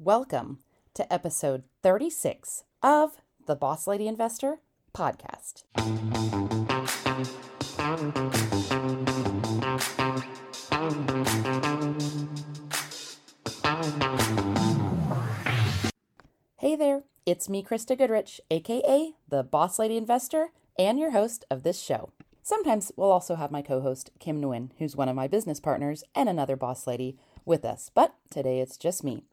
Welcome to episode 36 of the Boss Lady Investor podcast. Hey there, it's me, Krista Goodrich, aka the Boss Lady Investor, and your host of this show. Sometimes we'll also have my co host, Kim Nguyen, who's one of my business partners and another boss lady, with us, but today it's just me.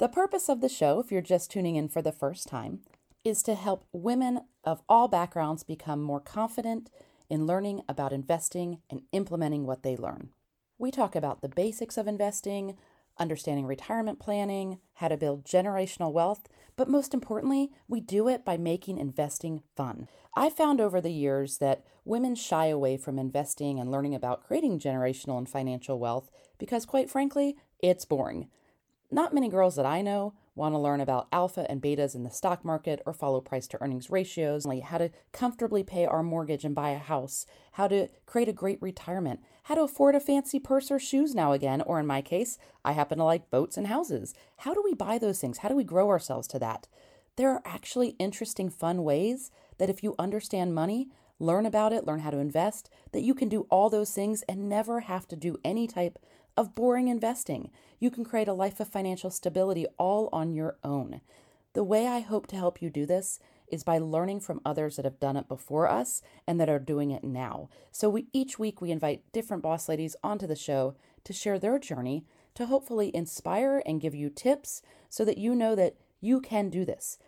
The purpose of the show, if you're just tuning in for the first time, is to help women of all backgrounds become more confident in learning about investing and implementing what they learn. We talk about the basics of investing, understanding retirement planning, how to build generational wealth, but most importantly, we do it by making investing fun. I found over the years that women shy away from investing and learning about creating generational and financial wealth because, quite frankly, it's boring. Not many girls that I know want to learn about alpha and betas in the stock market or follow price to earnings ratios, like how to comfortably pay our mortgage and buy a house, how to create a great retirement, how to afford a fancy purse or shoes now again, or in my case, I happen to like boats and houses. How do we buy those things? How do we grow ourselves to that? There are actually interesting, fun ways that if you understand money, learn about it, learn how to invest, that you can do all those things and never have to do any type of boring investing. You can create a life of financial stability all on your own. The way I hope to help you do this is by learning from others that have done it before us and that are doing it now. So we each week we invite different boss ladies onto the show to share their journey to hopefully inspire and give you tips so that you know that you can do this.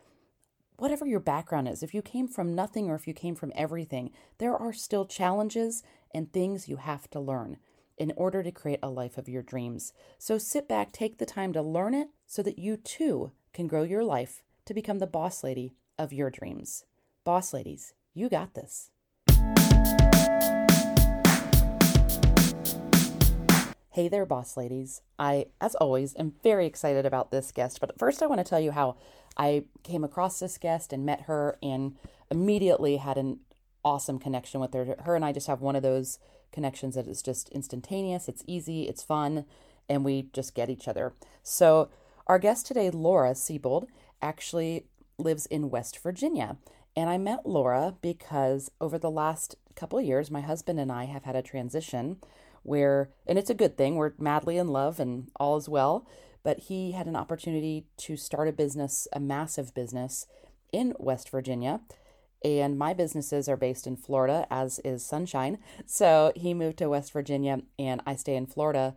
Whatever your background is, if you came from nothing or if you came from everything, there are still challenges and things you have to learn in order to create a life of your dreams. So sit back, take the time to learn it so that you too can grow your life to become the boss lady of your dreams. Boss ladies, you got this. Hey there, boss ladies. I, as always, am very excited about this guest. But first, I want to tell you how I came across this guest and met her and immediately had an awesome connection with her. Her and I just have one of those connections that is just instantaneous, it's easy, it's fun, and we just get each other. So, our guest today, Laura Seybold, actually lives in West Virginia. And I met Laura because over the last couple years, my husband and I have had a transition where, and it's a good thing, we're madly in love and all is well. But he had an opportunity to start a business, a massive business in West Virginia and my businesses are based in Florida, as is Sunshine. So he moved to West Virginia, and I stay in Florida.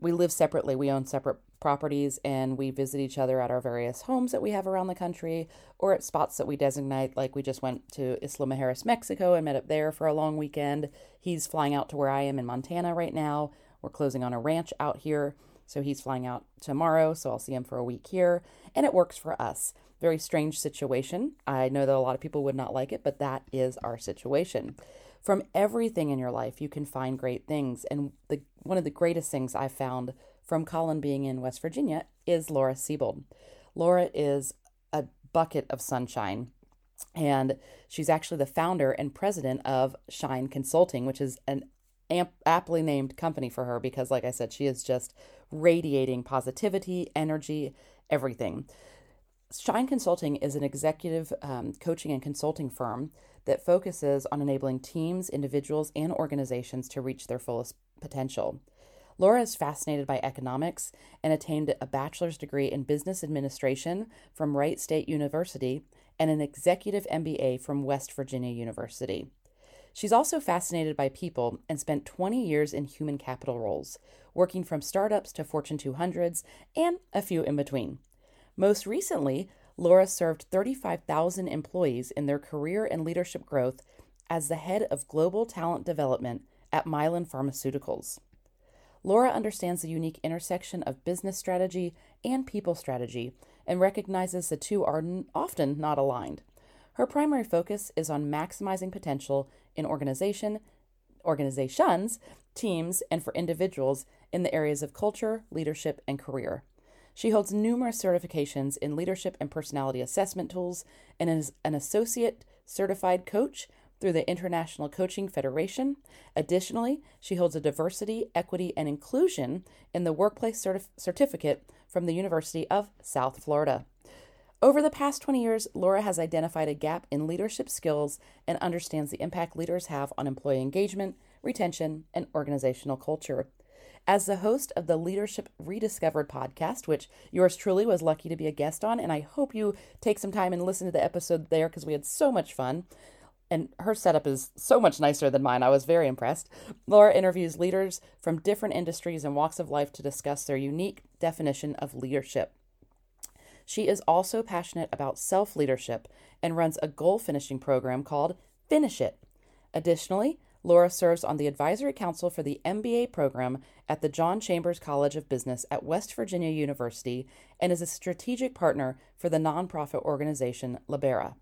We live separately, we own separate properties, and we visit each other at our various homes that we have around the country or at spots that we designate. Like we just went to Isla Mujeres, Mexico, and met up there for a long weekend. He's flying out to where I am in Montana right now. We're closing on a ranch out here. So he's flying out tomorrow, so I'll see him for a week here, and it works for us. Very strange situation. I know that a lot of people would not like it, but that is our situation. From everything in your life, you can find great things. And the one of the greatest things I found from Colin being in West Virginia is Laura Seybold. Laura is a bucket of sunshine. And she's actually the founder and president of Shine Consulting, which is an amp- aptly named company for her because, like I said, she is just radiating positivity, energy, everything. Shine Consulting is an executive um, coaching and consulting firm that focuses on enabling teams, individuals, and organizations to reach their fullest potential. Laura is fascinated by economics and attained a bachelor's degree in business administration from Wright State University and an executive MBA from West Virginia University. She's also fascinated by people and spent 20 years in human capital roles, working from startups to Fortune 200s and a few in between. Most recently, Laura served 35,000 employees in their career and leadership growth as the head of global talent development at Mylan Pharmaceuticals. Laura understands the unique intersection of business strategy and people strategy and recognizes the two are often not aligned. Her primary focus is on maximizing potential in organization, organizations, teams, and for individuals in the areas of culture, leadership, and career. She holds numerous certifications in leadership and personality assessment tools and is an associate certified coach through the International Coaching Federation. Additionally, she holds a diversity, equity, and inclusion in the workplace certif- certificate from the University of South Florida. Over the past 20 years, Laura has identified a gap in leadership skills and understands the impact leaders have on employee engagement, retention, and organizational culture. As the host of the Leadership Rediscovered podcast, which yours truly was lucky to be a guest on, and I hope you take some time and listen to the episode there because we had so much fun. And her setup is so much nicer than mine. I was very impressed. Laura interviews leaders from different industries and walks of life to discuss their unique definition of leadership. She is also passionate about self leadership and runs a goal finishing program called Finish It. Additionally, Laura serves on the advisory council for the MBA program at the John Chambers College of Business at West Virginia University and is a strategic partner for the nonprofit organization Libera.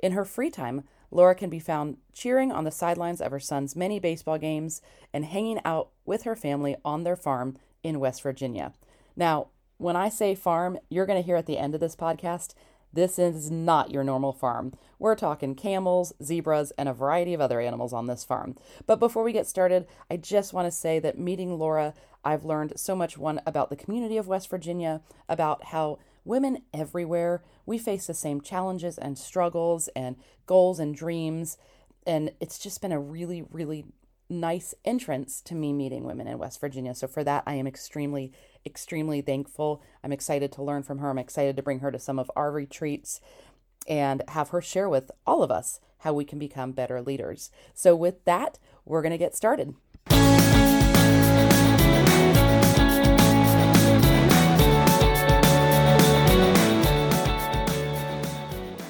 In her free time, Laura can be found cheering on the sidelines of her son's many baseball games and hanging out with her family on their farm in West Virginia. Now, when I say farm, you're going to hear at the end of this podcast this is not your normal farm. We're talking camels, zebras, and a variety of other animals on this farm. But before we get started, I just want to say that meeting Laura, I've learned so much one about the community of West Virginia, about how women everywhere, we face the same challenges and struggles and goals and dreams. And it's just been a really, really nice entrance to me meeting women in West Virginia. So for that, I am extremely, extremely thankful. I'm excited to learn from her. I'm excited to bring her to some of our retreats and have her share with all of us how we can become better leaders. So with that, we're going to get started.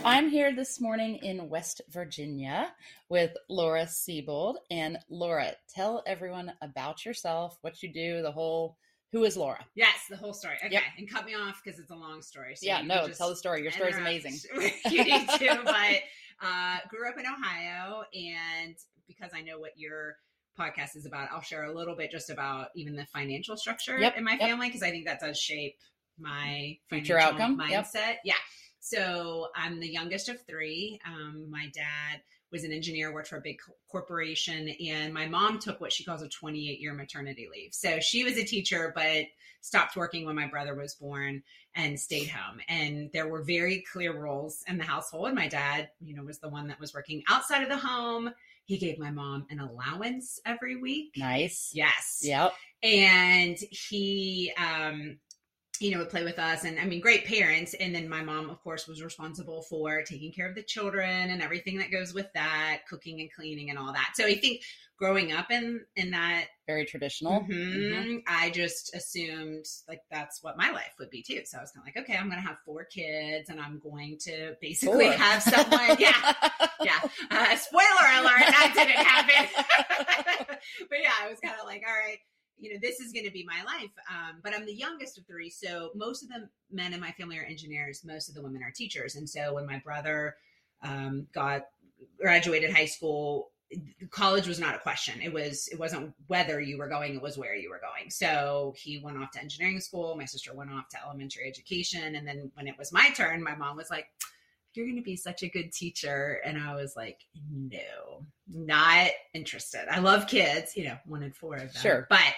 I'm here this morning in West Virginia with Laura Seybold. And Laura, tell everyone about yourself, what you do, the whole who is Laura? Yes, the whole story. Okay, yep. and cut me off because it's a long story. So yeah, no, tell the story. Your story's amazing. you need to, but uh, grew up in Ohio, and because I know what your podcast is about, I'll share a little bit just about even the financial structure yep, in my yep. family because I think that does shape my future outcome mindset. Yeah. So I'm the youngest of three. Um, my dad was an engineer, worked for a big corporation, and my mom took what she calls a 28 year maternity leave. So she was a teacher, but stopped working when my brother was born and stayed home. And there were very clear roles in the household. My dad, you know, was the one that was working outside of the home. He gave my mom an allowance every week. Nice. Yes. Yep. And he, um, you know, would play with us and I mean, great parents. And then my mom, of course, was responsible for taking care of the children and everything that goes with that, cooking and cleaning and all that. So I think growing up in, in that very traditional, mm-hmm, mm-hmm. I just assumed like that's what my life would be too. So I was kind of like, okay, I'm going to have four kids and I'm going to basically four. have someone. yeah. Yeah. Uh, spoiler alert. That didn't happen. but yeah, I was kind of like, all right you know, this is going to be my life. Um, but I'm the youngest of three. So most of the men in my family are engineers. Most of the women are teachers. And so when my brother um, got graduated high school, college was not a question. It was, it wasn't whether you were going, it was where you were going. So he went off to engineering school. My sister went off to elementary education. And then when it was my turn, my mom was like, you're going to be such a good teacher. And I was like, no, not interested. I love kids, you know, one in four of them. Sure. But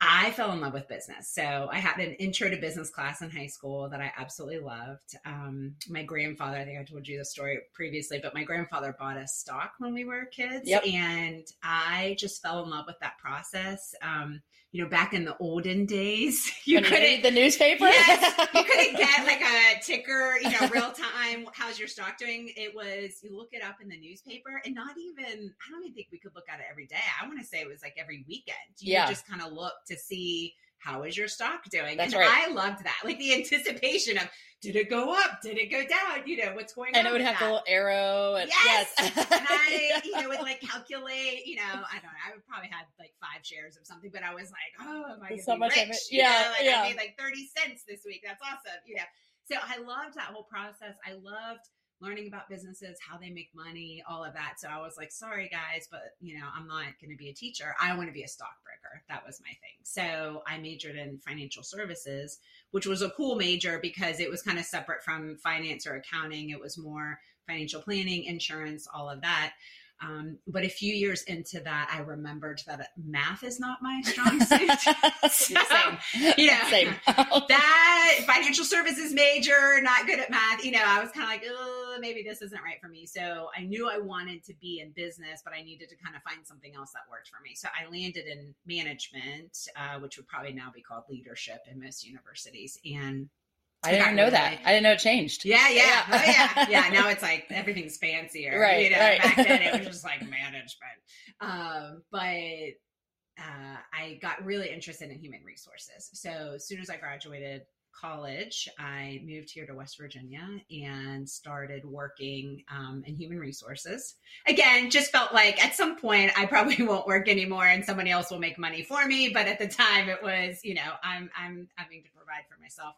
I fell in love with business. So I had an intro to business class in high school that I absolutely loved. Um, my grandfather, I think I told you the story previously, but my grandfather bought us stock when we were kids. Yep. And I just fell in love with that process. Um, you know, back in the olden days, you couldn't read the newspaper. Yes, you couldn't get like a ticker, you know, real time. How's your stock doing? It was you look it up in the newspaper, and not even. I don't even think we could look at it every day. I want to say it was like every weekend. You yeah. just kind of look to see how is your stock doing? That's and right. I loved that. Like the anticipation of did it go up? Did it go down? You know, what's going and on? And it would have that? the little arrow. And, yes. yes. and I, you know, would like calculate, you know, I don't know, I would probably had like five shares of something, but I was like, oh, am I to so be much rich? Of it. Yeah. You know, like yeah. I made like 30 cents this week. That's awesome. You know, so I loved that whole process. I loved learning about businesses, how they make money, all of that. So I was like, sorry guys, but you know, I'm not going to be a teacher. I want to be a stockbroker. That was my thing. So I majored in financial services, which was a cool major because it was kind of separate from finance or accounting. It was more financial planning, insurance, all of that. Um, but a few years into that, I remembered that math is not my strong suit. so, Same. Yeah. Same. that financial services major, not good at math. You know, I was kind of like, oh, maybe this isn't right for me. So I knew I wanted to be in business, but I needed to kind of find something else that worked for me. So I landed in management, uh, which would probably now be called leadership in most universities. And I didn't know really- that. I didn't know it changed. yeah, yeah, Yeah. oh, yeah, yeah. Now it's like everything's fancier, Right, You know, right. back then it was just like management. Um, but uh, I got really interested in human resources. So as soon as I graduated college, I moved here to West Virginia and started working um, in human resources. Again, just felt like at some point I probably won't work anymore and somebody else will make money for me. But at the time, it was you know I'm I'm having to provide for myself.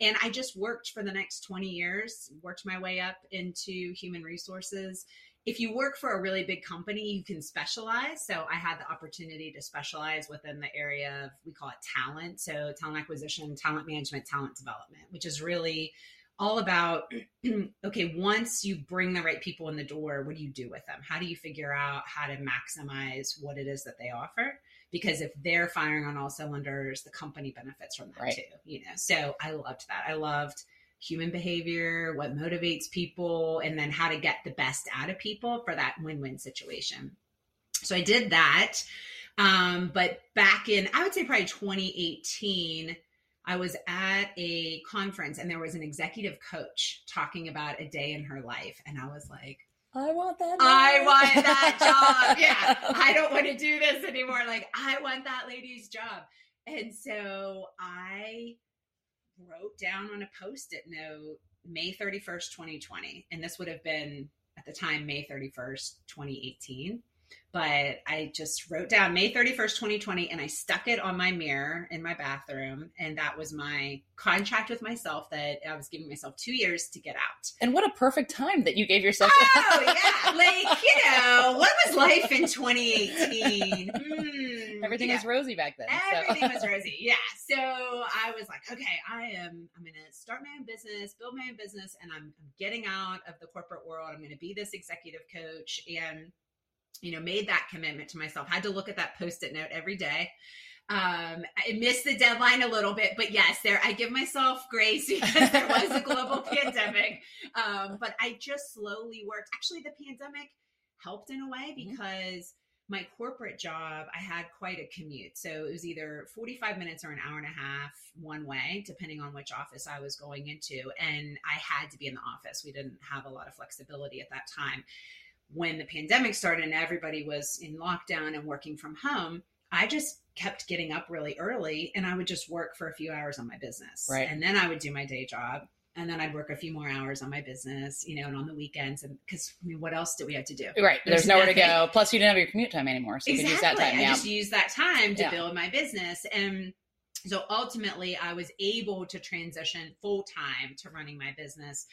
And I just worked for the next 20 years, worked my way up into human resources. If you work for a really big company, you can specialize. So I had the opportunity to specialize within the area of, we call it talent. So talent acquisition, talent management, talent development, which is really all about okay, once you bring the right people in the door, what do you do with them? How do you figure out how to maximize what it is that they offer? Because if they're firing on all cylinders, the company benefits from that Right. too. You know, so I loved that. I loved human behavior, what motivates people, and then how to get the best out of people for that win-win situation. So I did that. Um, but back in, I would say probably 2018, I was at a conference and there was an executive coach talking about a day in her life. And I was like, I want that. I want that job. Yeah. I don't want to do this anymore. Like, I want that lady's job. And so I wrote down on a post it note May 31st, 2020. And this would have been at the time, May 31st, 2018. But I just wrote down May 31st, 2020, and I stuck it on my mirror in my bathroom. And that was my contract with myself that I was giving myself two years to get out. And what a perfect time that you gave yourself. Oh yeah, like you know, what was life in 2018? Hmm, Everything you was rosy back then. so- Everything was rosy. Yeah. So I was like, okay, I am, I'm going to start my own business, build my own business, and I'm, I'm getting out of the corporate world. I'm going to be this executive coach and, you know, made that commitment to myself. Had to look at that post it note every day. Um, I missed the deadline a little bit, but yes, there, I give myself grace because there was a global pandemic. Um, but I just slowly worked. Actually, the pandemic helped in a way Mhm. because my corporate job, I had quite a commute. So it was either 45 minutes or an hour and a half one way, depending on which office I was going into. And I had to be in the office. We didn't have a lot of flexibility at that time. When the pandemic started and everybody was in lockdown and working from home, I just kept getting up really early and I would just work for a few hours on my business. Right. And then I would do my day job. And then I'd work a few more hours on my business, you know, and on the weekends. And because I mean, what else do we have to do? Right. There's, There's nowhere to go. Plus, you didn't have your commute time anymore, so you could use that time. I Yeah. just used that time to Yeah. build my business. And so ultimately, I was able to transition full time to running my business.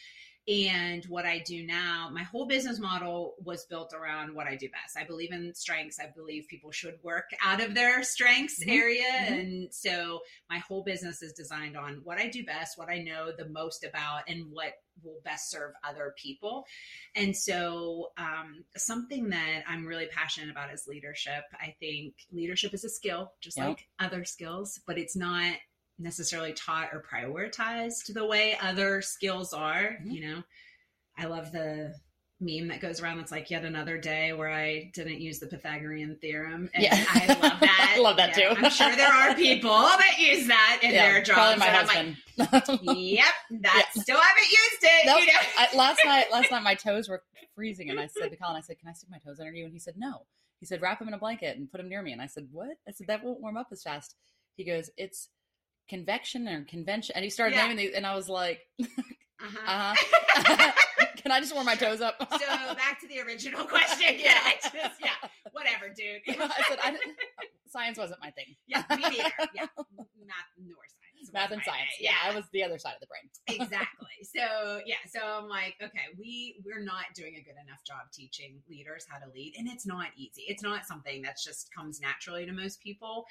And what I do now, my whole business model was built around what I do best. I believe in strengths. I believe people should work out of their strengths Mhm. area. Mhm. And so my whole business is designed on what I do best, what I know the most about, and what will best serve other people. And so, um, something that I'm really passionate about is leadership. I think leadership is a skill, just Yep. like other skills, but it's not necessarily taught or prioritized the way other skills are. Mhm. You know, I love the meme that goes around that's like yet another day where I didn't use the Pythagorean theorem. And Yeah. I love that. I love that Yeah, too. I'm sure there are people that use that in their jobs. Probably my and I'm like, husband. yep, that still haven't used it. Nope. You know? I, last night, last night my toes were freezing, and I said to Colin, I said, "Can I stick my toes under you?" And he said, "No." He said, "Wrap them in a blanket and put them near me." And I said, "What?" I said, "That won't warm up as fast." He goes, "It's convection or convention," and he started Yeah. naming these, and I was like, Uh-huh. "Uh huh." Can I just warm my toes up? so back to the original question. Yeah, I just, yeah, whatever, dude. I said, I "Science wasn't my thing." yeah, me neither. Yeah, math nor science. Math and science. thing. Yeah, I was the other side of the brain. exactly. So yeah, so I'm like, okay, we we're not doing a good enough job teaching leaders how to lead, and it's not easy. It's not something that's just comes naturally to most people,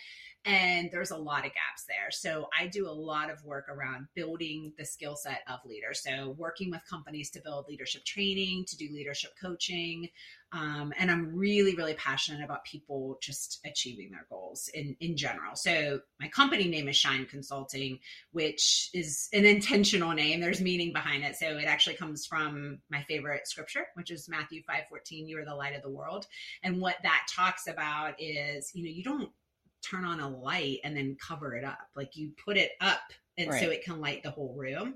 and there's a lot of gaps there. So I do a lot of work around building the skill set of leaders. So working with companies to build leadership training, to do leadership coaching. Um, and I'm really, really passionate about people just achieving their goals in, in general. So my company name is Shine Consulting, which is an intentional name. There's meaning behind it. So it actually comes from my favorite scripture, which is Matthew 5 14, you are the light of the world. And what that talks about is, you know, you don't turn on a light and then cover it up. Like you put it up and right. so it can light the whole room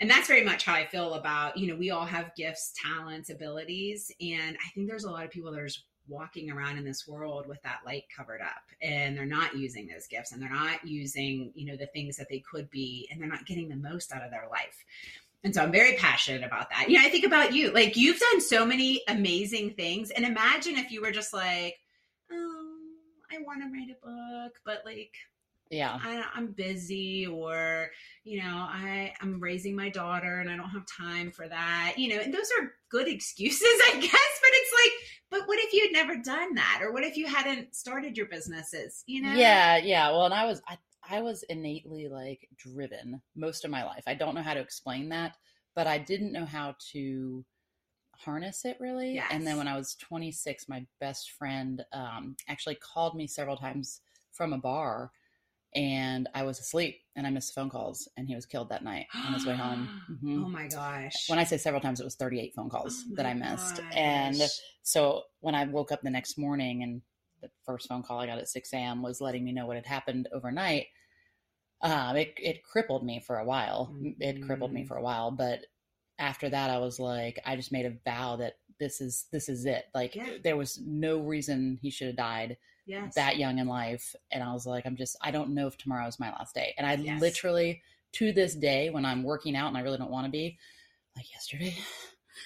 and that's very much how I feel about, you know, we all have gifts, talents, abilities. And I think there's a lot of people that are walking around in this world with that light covered up and they're not using those gifts and they're not using, you know, the things that they could be and they're not getting the most out of their life. And so I'm very passionate about that. You know, I think about you. Like you've done so many amazing things. And imagine if you were just like, oh, I want to write a book, but like yeah. I, i'm busy or you know i i'm raising my daughter and i don't have time for that you know and those are good excuses i guess but it's like but what if you had never done that? Or what if you hadn't started your businesses you know? Yeah yeah. Well and i was i i was innately like driven most of my life. I don't know how to explain that but i didn't know how to harness it really. Yes. and then when i was 26 my best friend um, actually called me several times from a bar and I was asleep and I missed phone calls and he was killed that night on his way home. Mm-hmm. Oh my gosh. When I say several times, it was 38 phone calls oh that I missed. Gosh. And so when I woke up the next morning and the first phone call I got at 6 a.m. was letting me know what had happened overnight, um, it, it crippled me for a while. Mm-hmm. It crippled me mm-hmm. for a while. But after that, I was like, I just made a vow that this is, this is it. Like yeah. there was no reason he should have died yes. that young in life. And I was like, I'm just, I don't know if tomorrow is my last day. And I yes. literally, to this day, when I'm working out and I really don't want to be, like yesterday,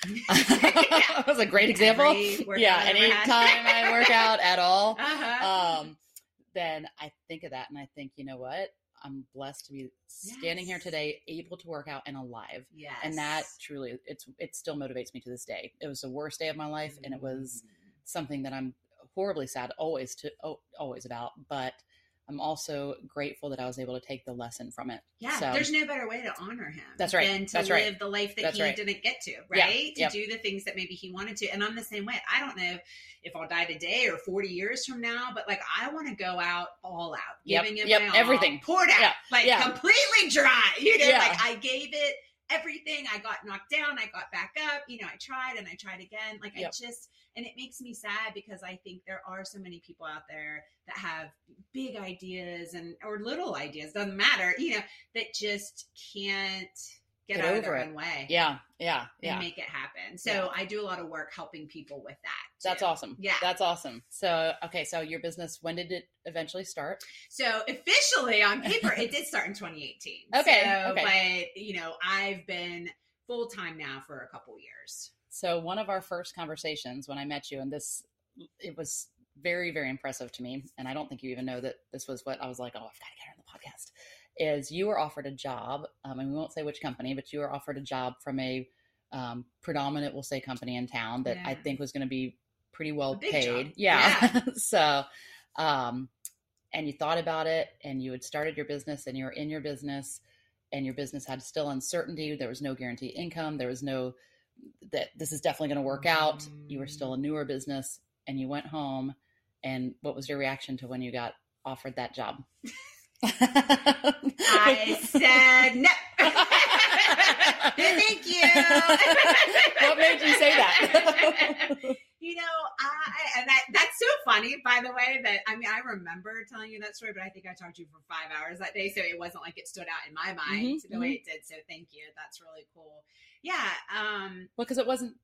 that was a great example. Yeah, anytime I work out at all, uh-huh. um, then I think of that and I think, you know what? I'm blessed to be standing yes. here today, able to work out and alive. Yes. And that truly, it's it still motivates me to this day. It was the worst day of my life, mm-hmm. and it was mm. something that I'm horribly sad always to always about, but I'm also grateful that I was able to take the lesson from it. Yeah, so, there's no better way to honor him. That's right. Than to that's live right. the life that that's he right. didn't get to, right? Yeah. To yep. do the things that maybe he wanted to. And I'm the same way. I don't know if I'll die today or 40 years from now, but like I want to go out all out, yep. giving it yep. my everything, all, poured out, yeah. like yeah. completely dry. You know, like I gave it everything. I got knocked down. I got back up. You know, I tried and I tried again. Like I just and it makes me sad because I think there are so many people out there that have big ideas and or little ideas, doesn't matter, you know, that just can't get, get out of their it. own way. Yeah, yeah, yeah. make it happen. So yeah. I do a lot of work helping people with that. Too. That's awesome. Yeah, that's awesome. So okay, so your business, when did it eventually start? So officially on paper, it did start in 2018. Okay, so, okay. But you know, I've been full time now for a couple years. So one of our first conversations when I met you, and this it was very very impressive to me, and I don't think you even know that this was what I was like. Oh, I've got to get her on the podcast. Is you were offered a job, um, and we won't say which company, but you were offered a job from a um, predominant, we'll say, company in town that yeah. I think was going to be pretty well paid. Job. Yeah. yeah. so, um, and you thought about it, and you had started your business, and you were in your business, and your business had still uncertainty. There was no guaranteed income. There was no that this is definitely going to work out. You were still a newer business and you went home. And what was your reaction to when you got offered that job? I said no. Thank you. what made you say that? you know, I and that that's so funny, by the way. That I mean, I remember telling you that story, but I think I talked to you for five hours that day, so it wasn't like it stood out in my mind mm-hmm, the way mm-hmm. it did. So thank you. That's really cool. Yeah. Um, well, because it wasn't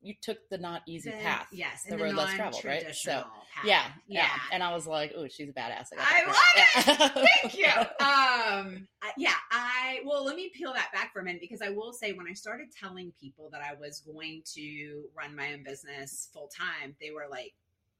you took the not easy the, path. Yes, the road less traveled, right? So path. yeah, yeah, yeah, And I was like, oh, she's a badass. I, I love it. Thank you. Um, yeah, I well, let me peel that back for a minute because I will say when I started telling people that I was going to run my own business full time, they were like,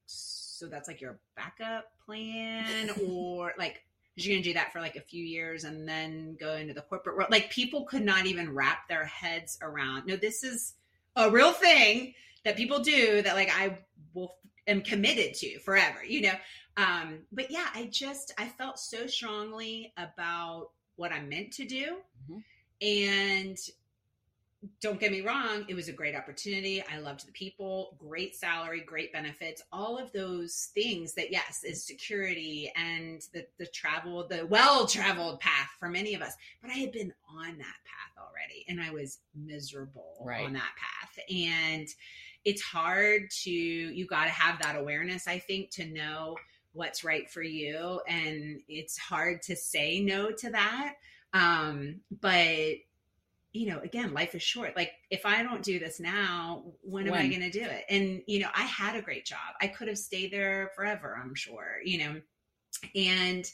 so that's like your backup plan, or like you're going to do that for like a few years and then go into the corporate world. Like people could not even wrap their heads around. No, this is a real thing that people do that like I will am committed to forever, you know. Um, but yeah, I just I felt so strongly about what I'm meant to do. Mm-hmm. And don't get me wrong, it was a great opportunity. I loved the people, great salary, great benefits, all of those things that, yes, is security and the, the travel, the well traveled path for many of us. But I had been on that path already and I was miserable right. on that path. And it's hard to, you got to have that awareness, I think, to know what's right for you. And it's hard to say no to that. Um, but you know, again, life is short. Like, if I don't do this now, when, when? am I going to do it? And, you know, I had a great job. I could have stayed there forever, I'm sure, you know, and,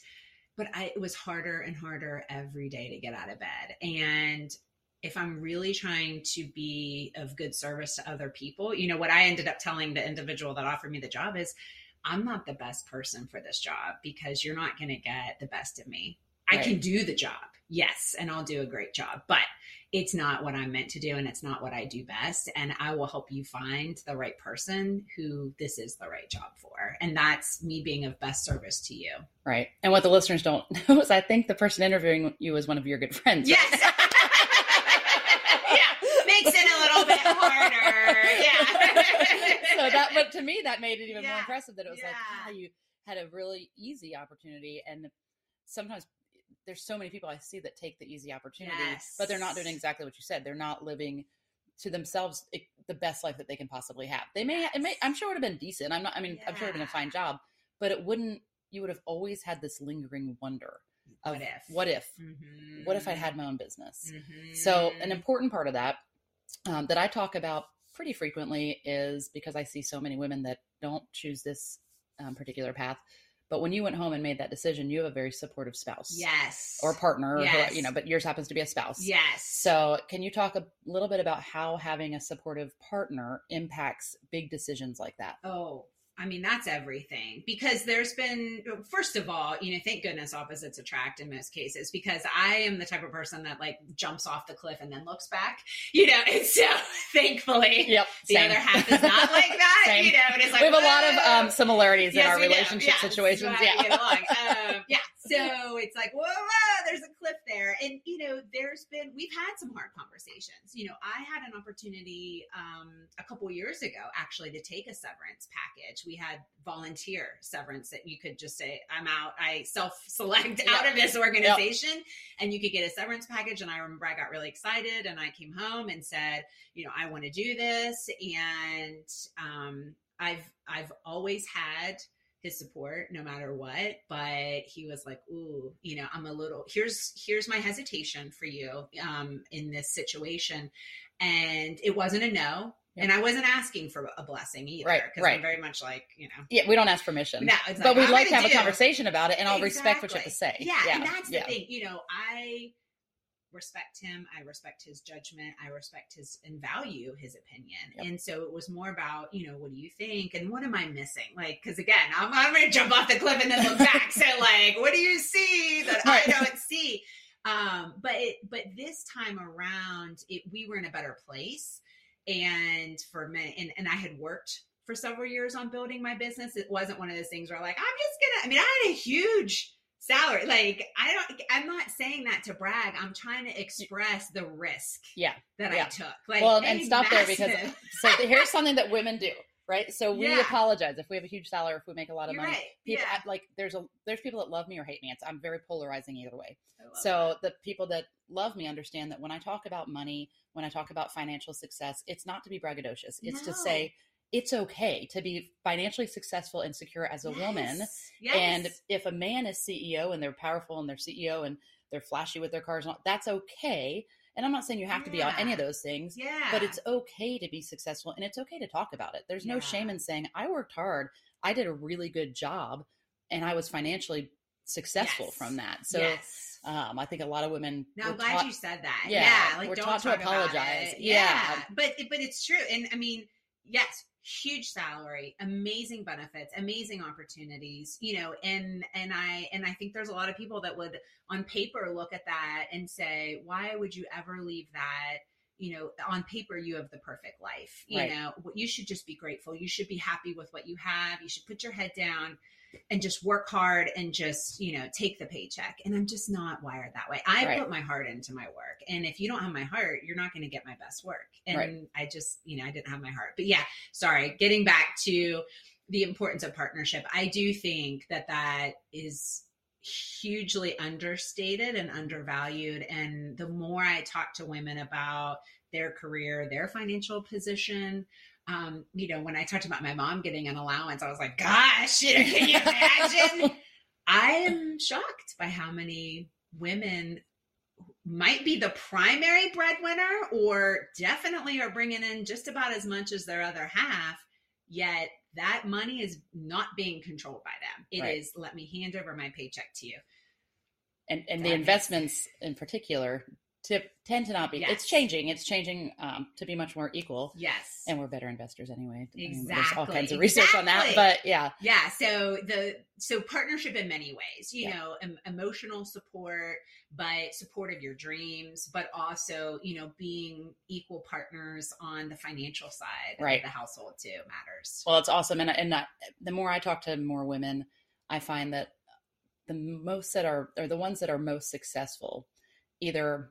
but I, it was harder and harder every day to get out of bed. And if I'm really trying to be of good service to other people, you know, what I ended up telling the individual that offered me the job is, I'm not the best person for this job because you're not going to get the best of me. Right. I can do the job, yes, and I'll do a great job, but it's not what I'm meant to do and it's not what I do best. And I will help you find the right person who this is the right job for. And that's me being of best service to you. Right. And what the listeners don't know is I think the person interviewing you is one of your good friends. Yes. yeah. Makes it a little bit harder. Yeah. so that, but to me, that made it even yeah. more impressive that it was yeah. like, you had a really easy opportunity. And sometimes there's so many people I see that take the easy opportunity, yes. but they're not doing exactly what you said. They're not living to themselves the best life that they can possibly have. They may, it may, I'm sure it would have been decent. I'm not, I mean, yeah. I'm sure it would have been a fine job, but it wouldn't, you would have always had this lingering wonder of what if, what if, mm-hmm. what if I had my own business? Mm-hmm. So an important part of that, um, that I talk about pretty frequently is because I see so many women that don't choose this um, particular path but when you went home and made that decision, you have a very supportive spouse. Yes. Or partner, yes. Or, you know, but yours happens to be a spouse. Yes. So, can you talk a little bit about how having a supportive partner impacts big decisions like that? Oh, I mean, that's everything. Because there's been, first of all, you know, thank goodness opposites attract in most cases because I am the type of person that like jumps off the cliff and then looks back, you know, and so thankfully yep, the other half is not like that, you know, and it's like, we have a lot of um, similarities yes, in our relationship yeah, situations. Yeah. So it's like, whoa, whoa, there's a cliff there. And, you know, there's been, we've had some hard conversations. You know, I had an opportunity um, a couple years ago actually to take a severance package we had volunteer severance that you could just say, I'm out. I self select yep. out of this organization yep. and you could get a severance package. And I remember I got really excited and I came home and said, you know, I want to do this. And um, I've, I've always had his support no matter what but he was like ooh you know i'm a little here's here's my hesitation for you um in this situation and it wasn't a no and I wasn't asking for a blessing either. Right. Because right. I'm very much like, you know. Yeah, we don't ask permission. No, like, but we'd like to have do. a conversation about it and I'll exactly. respect what you have to say. Yeah. yeah. And that's the yeah. thing. You know, I respect him. I respect his judgment. I respect his and value his opinion. Yep. And so it was more about, you know, what do you think? And what am I missing? Like, because again, I'm, I'm going to jump off the cliff and then look back. so, like, what do you see that I don't see? Um, but it, but this time around, it, we were in a better place and for me and, and i had worked for several years on building my business it wasn't one of those things where like i'm just gonna i mean i had a huge salary like i don't i'm not saying that to brag i'm trying to express the risk yeah that yeah. i took like well and stop massive. there because so here's something that women do right so we yeah. apologize if we have a huge salary if we make a lot of You're money right. people yeah. like there's a there's people that love me or hate me it's i'm very polarizing either way so that. the people that love me understand that when i talk about money when i talk about financial success it's not to be braggadocious it's no. to say it's okay to be financially successful and secure as a yes. woman yes. and if a man is ceo and they're powerful and they're ceo and they're flashy with their cars all, that's okay and I'm not saying you have yeah. to be on any of those things, yeah. but it's okay to be successful and it's okay to talk about it. There's no shame in saying, I worked hard, I did a really good job, and I was financially successful yes. from that. So yes. um, I think a lot of women. No, I'm glad taught, you said that. Yeah, yeah like we're don't taught to apologize. Yeah. yeah, but but it's true, and I mean, yes, huge salary amazing benefits amazing opportunities you know and and i and i think there's a lot of people that would on paper look at that and say why would you ever leave that you know on paper you have the perfect life? You Right. know you should just be grateful. You should be happy with what you have. You should put your head down and just work hard and just you know take the paycheck. And i'm just not wired that way. I Right. put my heart into my work. And if you don't have my heart you're not going to get my best work. And Right. i just you know i didn't have my heart. But yeah sorry getting back to the importance of partnership i do think that that is hugely understated and undervalued. And the more i talk to women about their career their financial position um, you know, when I talked about my mom getting an allowance, I was like, gosh, can you imagine? I am shocked by how many women might be the primary breadwinner or definitely are bringing in just about as much as their other half, yet that money is not being controlled by them. It is Right. let me hand over my paycheck to you. and and the makes- investments in particular to, tend to not be Yes. it's changing it's changing um, to be much more equal Yes. and we're better investors anyway I mean, there's all kinds of research on that but yeah yeah so the so partnership in many ways you Yeah. know em- emotional support but support of your dreams but also you know being equal partners on the financial side Right. of the household too matters well it's awesome and, and I, the more i talk to more women i find that the most that are are the ones that are most successful either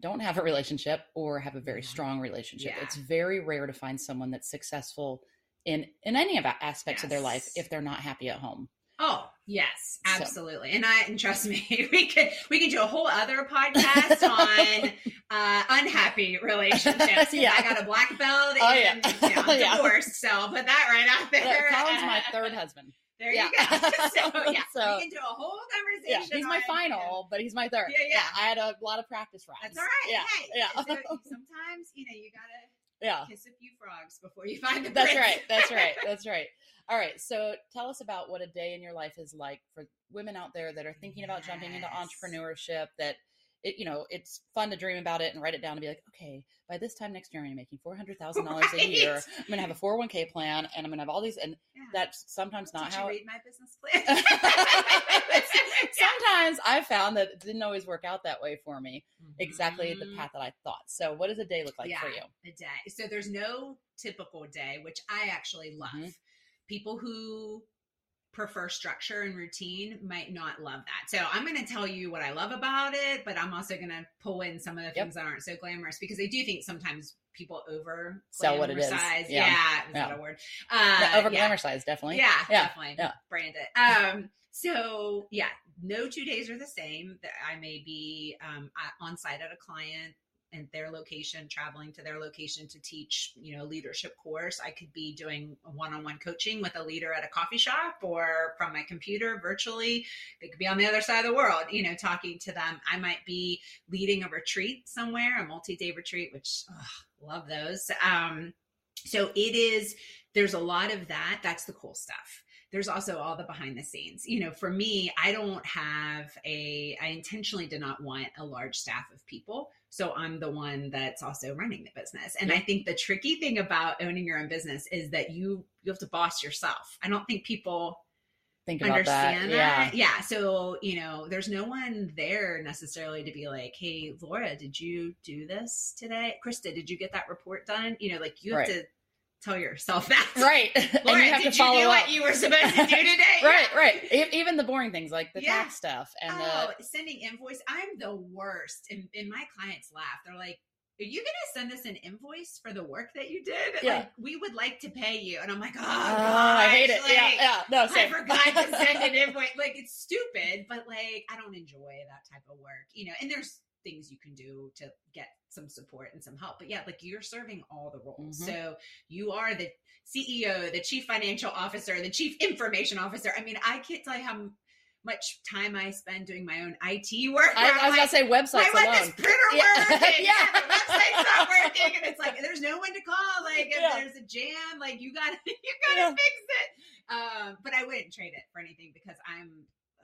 don't have a relationship or have a very strong relationship Yeah. it's very rare to find someone that's successful in in any of aspects of their life if they're not happy at home oh yes So- absolutely and i and trust me we could we could do a whole other podcast on uh unhappy relationships. Yeah. i got a black belt Oh, yeah. and you know, I'm Yeah. divorced so I'll put that right out there Colin's my third husband. There Yeah. you go. So yeah, So- we can do a whole conversation. Yeah, he's my final, but he's my third. Yeah, yeah. I had a lot of practice rounds. That's all right. Yeah, Hey, yeah. so sometimes you know you gotta yeah. kiss a few frogs before you find the That's prince. right. That's right. That's right. All right. So tell us about what a day in your life is like for women out there that are thinking about jumping into entrepreneurship. That it, you know, it's fun to dream about it and write it down and be like, okay, by this time next year, I'm gonna be making four hundred thousand dollars a year. I'm gonna have a four hundred one k plan, and I'm gonna have all these. And Yeah. that's sometimes not Did how. you read my business plan? sometimes I found that it didn't always work out that way for me. Exactly the Mhm. path that I thought. So, what does a day look like for you? a day. So there's no typical day, which I actually love. Mhm. People who prefer structure and routine might not love that. So I'm going to tell you what I love about it, but I'm also going to pull in some of the Yep. things that aren't so glamorous because I do think sometimes people over Sell what it is. Yeah. Yeah, is Yeah. that a word? Uh, Yeah, over glamorized, definitely. Yeah, Yeah, definitely. yeah. Brand it. Um, so yeah, no two days are the same. That I may be um, on site at a client and their location, traveling to their location to teach, you know, leadership course. I could be doing one-on-one coaching with a leader at a coffee shop or from my computer virtually. They could be on the other side of the world, you know, talking to them. I might be leading a retreat somewhere, a multi-day retreat, which love those. Um, so it is there's a lot of that that's the cool stuff there's also all the behind the scenes you know for me i don't have a i intentionally did not want a large staff of people so i'm the one that's also running the business and i think the tricky thing about owning your own business is that you you have to boss yourself i don't think people Think about understand that. that. Yeah. Yeah. So, you know, there's no one there necessarily to be like, hey, Laura, did you do this today? Krista, did you get that report done? You know, like you have Right. to tell yourself that. Right. and you have did to follow you do up. what you were supposed to do today? right, right. E- Even the boring things like the Yeah. tax stuff and oh, the sending invoice. I'm the worst. And, and my clients laugh. They're like, are you going to send us an invoice for the work that you did? Yeah. Like, we would like to pay you. And I'm like, oh, Oh, I hate it. gosh, yeah, yeah. No, I forgot to send an invoice. Like it's stupid, but like I don't enjoy that type of work, you know. And there's things you can do to get some support and some help. But yeah, like you're serving all the roles. Mhm. So you are the CEO, the chief financial officer, the chief information officer. I mean, I can't tell you how much time I spend doing my own IT work. I, I was like, gonna say websites won't this alone. printer Yeah. work? Yeah. yeah, the website's not working, and it's like there's no one to call. Like if Yeah. there's a jam, like you got to you got to Yeah. fix it. Um, but I wouldn't trade it for anything because I'm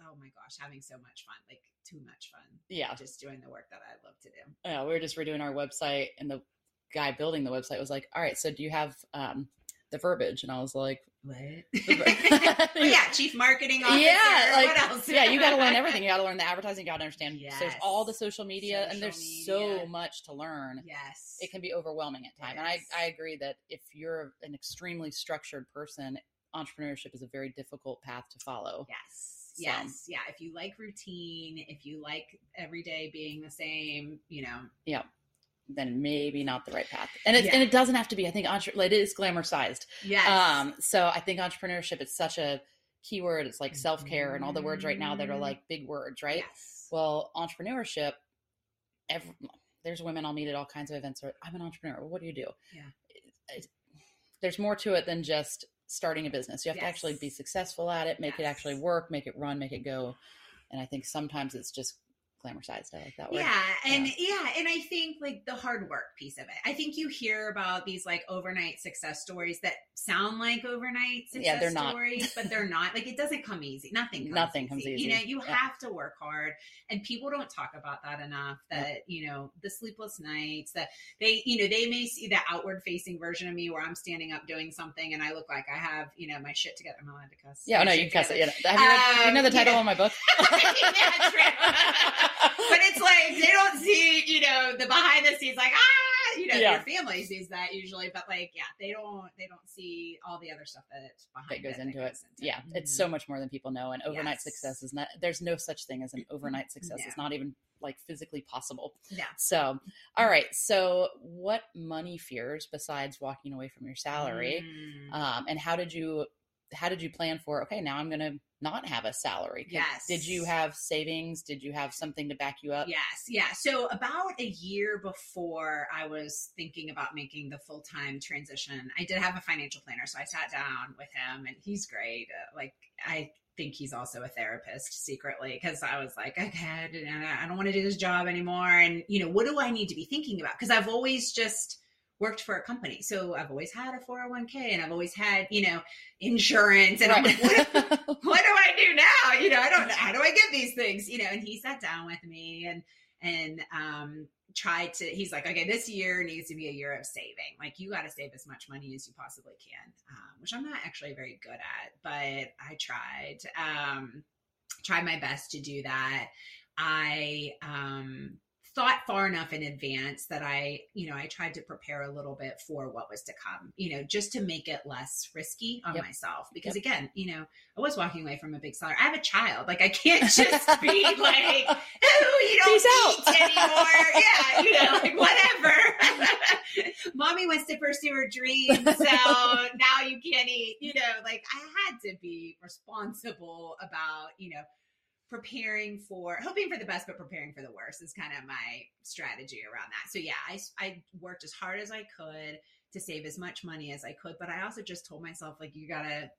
oh my gosh, having so much fun, like too much fun, Yeah, just doing the work that I love to do. yeah. We were just redoing our website, and the guy building the website was like, "All right, so do you have um, the verbiage, and I was like, what? yeah, chief marketing officer. Yeah, like, what else? yeah, you got to learn everything. You got to learn the advertising. You got to understand. Yes. There's all the social media, social and there's media. so much to learn. Yes, it can be overwhelming at times. Yes. And I, I agree that if you're an extremely structured person, entrepreneurship is a very difficult path to follow. Yes. Yes. Yeah. If you like routine, if you like every day being the same, you know. Yeah then maybe not the right path. And it yeah. and it doesn't have to be. I think entre- it is glamorized. Yes. Um. So I think entrepreneurship is such a keyword. It's like self care and all the words right now that are mm-hmm. like big words, right? Yes. Well, entrepreneurship. Every, there's women I'll meet at all kinds of events. Or I'm an entrepreneur. What do you do? Yeah. It, it, there's more to it than just starting a business. You have yes. to actually be successful at it, make yes. it actually work, make it run, make it go. And I think sometimes it's just glamorized. I like that word. Yeah, and yeah. yeah, and I think like the hard work piece of it. I think you hear about these like overnight success stories that sound like overnight success yeah, they're stories, not. but they're not. Like it doesn't come easy. Nothing. Comes Nothing easy. comes easy. You know, you yeah. have to work hard, and people don't talk about that enough. That yeah. you know, the sleepless nights. That they, you know, they may see the outward facing version of me where I'm standing up doing something and I look like I have, you know, my shit together. Am I allowed to cuss? Yeah, no, you can cuss it. Yeah. Have you, read, um, you know the title of my book? yeah, but it's like they don't see, you know, the behind the scenes, like ah, you know, yeah. your family sees that usually, but like, yeah, they don't, they don't see all the other stuff that's behind that goes it, into that goes it. Into yeah, mm-hmm. it's so much more than people know, and overnight yes. success is not. There's no such thing as an overnight success. It's not even like physically possible. Yeah. So, all right. So, what money fears besides walking away from your salary, mm. um, and how did you how did you plan for? Okay, now I'm going to not have a salary? Yes. Did you have savings? Did you have something to back you up? Yes. Yeah. So about a year before I was thinking about making the full time transition, I did have a financial planner. So I sat down with him and he's great. Uh, like I think he's also a therapist secretly because I was like, okay, I don't want to do this job anymore. And, you know, what do I need to be thinking about? Because I've always just, worked for a company. So I've always had a 401k and I've always had, you know, insurance. And right. I'm like, what, what, do I do now? You know, I don't know. How do I get these things? You know, and he sat down with me and, and, um, tried to, he's like, okay, this year needs to be a year of saving. Like you got to save as much money as you possibly can, um, which I'm not actually very good at, but I tried, um, tried my best to do that. I, um, thought far enough in advance that I, you know, I tried to prepare a little bit for what was to come, you know, just to make it less risky on yep. myself. Because yep. again, you know, I was walking away from a big seller. I have a child. Like I can't just be like, oh, you don't Peace eat out. anymore. yeah, you know, like whatever. Mommy wants to pursue her dreams. So now you can't eat, you know, like I had to be responsible about, you know, preparing for hoping for the best but preparing for the worst is kind of my strategy around that. So yeah I, I worked as hard as i could to save as much money as i could but i also just told myself like you gotta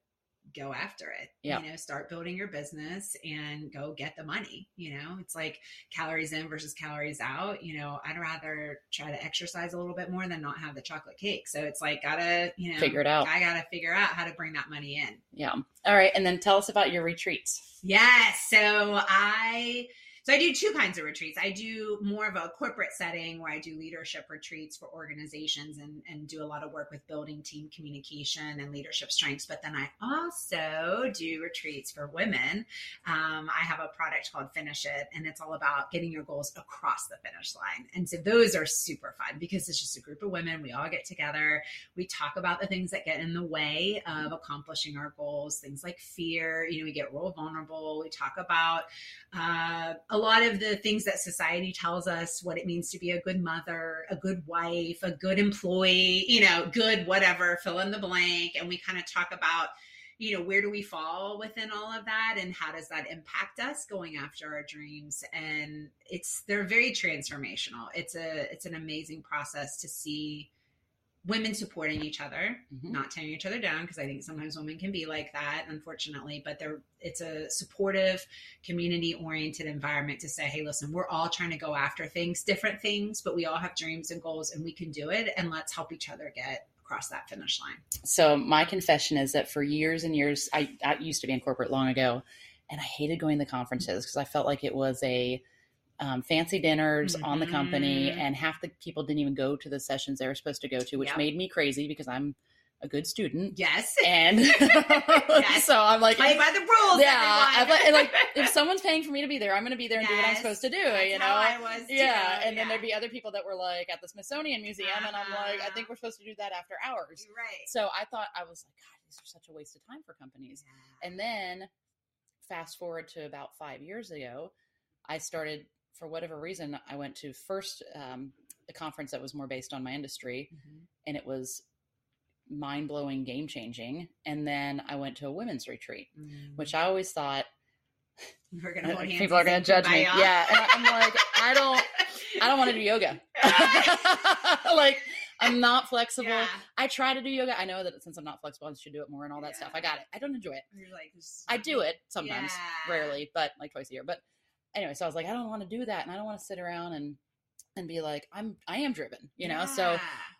go after it. Yeah. You know, start building your business and go get the money. You know, it's like calories in versus calories out. You know, I'd rather try to exercise a little bit more than not have the chocolate cake. So it's like, gotta, you know, figure it out. I gotta figure out how to bring that money in. Yeah. All right. And then tell us about your retreats. Yes. So I, so I do two kinds of retreats. I do more of a corporate setting where I do leadership retreats for organizations and, and do a lot of work with building team communication and leadership strengths. But then I also do retreats for women. Um, I have a product called Finish It, and it's all about getting your goals across the finish line. And so those are super fun because it's just a group of women. We all get together. We talk about the things that get in the way of accomplishing our goals, things like fear. You know, we get real vulnerable. We talk about uh, lot of the things that society tells us what it means to be a good mother, a good wife, a good employee, you know, good whatever, fill in the blank. And we kind of talk about, you know, where do we fall within all of that and how does that impact us going after our dreams? And it's they're very transformational. It's a it's an amazing process to see women supporting each other, mm-hmm. not tearing each other down, because I think sometimes women can be like that, unfortunately. But they're it's a supportive, community oriented environment to say, hey, listen, we're all trying to go after things, different things, but we all have dreams and goals, and we can do it. And let's help each other get across that finish line. So my confession is that for years and years, I, I used to be in corporate long ago, and I hated going to conferences because I felt like it was a um, fancy dinners mm-hmm. on the company, mm-hmm. and half the people didn't even go to the sessions they were supposed to go to, which yep. made me crazy because I'm a good student. Yes. And yes. so I'm like, play by the rules. Yeah. Like, like, if someone's paying for me to be there, I'm going to be there and yes. do what I'm supposed to do. That's you know, I was. Too. Yeah. And yeah. then there'd be other people that were like at the Smithsonian Museum, uh-huh. and I'm like, I think we're supposed to do that after hours. Right. So I thought I was like, God, these are such a waste of time for companies. Yeah. And then fast forward to about five years ago, I started for whatever reason, I went to first um, a conference that was more based on my industry, mm-hmm. and it was mind blowing, game changing. And then I went to a women's retreat, mm-hmm. which I always thought people are gonna judge me. Yeah, and I'm like, I don't, I don't want to do yoga. like, I'm not flexible. Yeah. I try to do yoga. I know that since I'm not flexible, I should do it more and all that yeah. stuff. I got it. I don't enjoy it. Like, I do it sometimes, yeah. rarely, but like twice a year. But anyway, so I was like, I don't want to do that, and I don't want to sit around and and be like, I'm I am driven, you know. So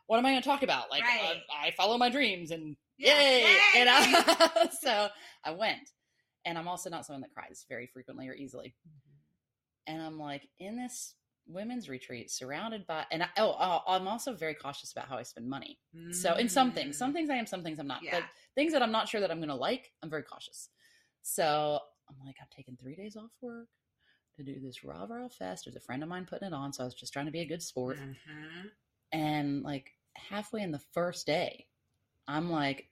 what am I going to talk about? Like, right. uh, I follow my dreams, and yay, yay! you know. so I went, and I'm also not someone that cries very frequently or easily. Mm-hmm. And I'm like in this women's retreat surrounded by and I, oh, oh i'm also very cautious about how i spend money mm. so in some things some mm. things i am some things i'm not yeah. but things that i'm not sure that i'm gonna like i'm very cautious so i'm like i'm taking three days off work to do this rah rah fest there's a friend of mine putting it on so i was just trying to be a good sport mm-hmm. and like halfway in the first day i'm like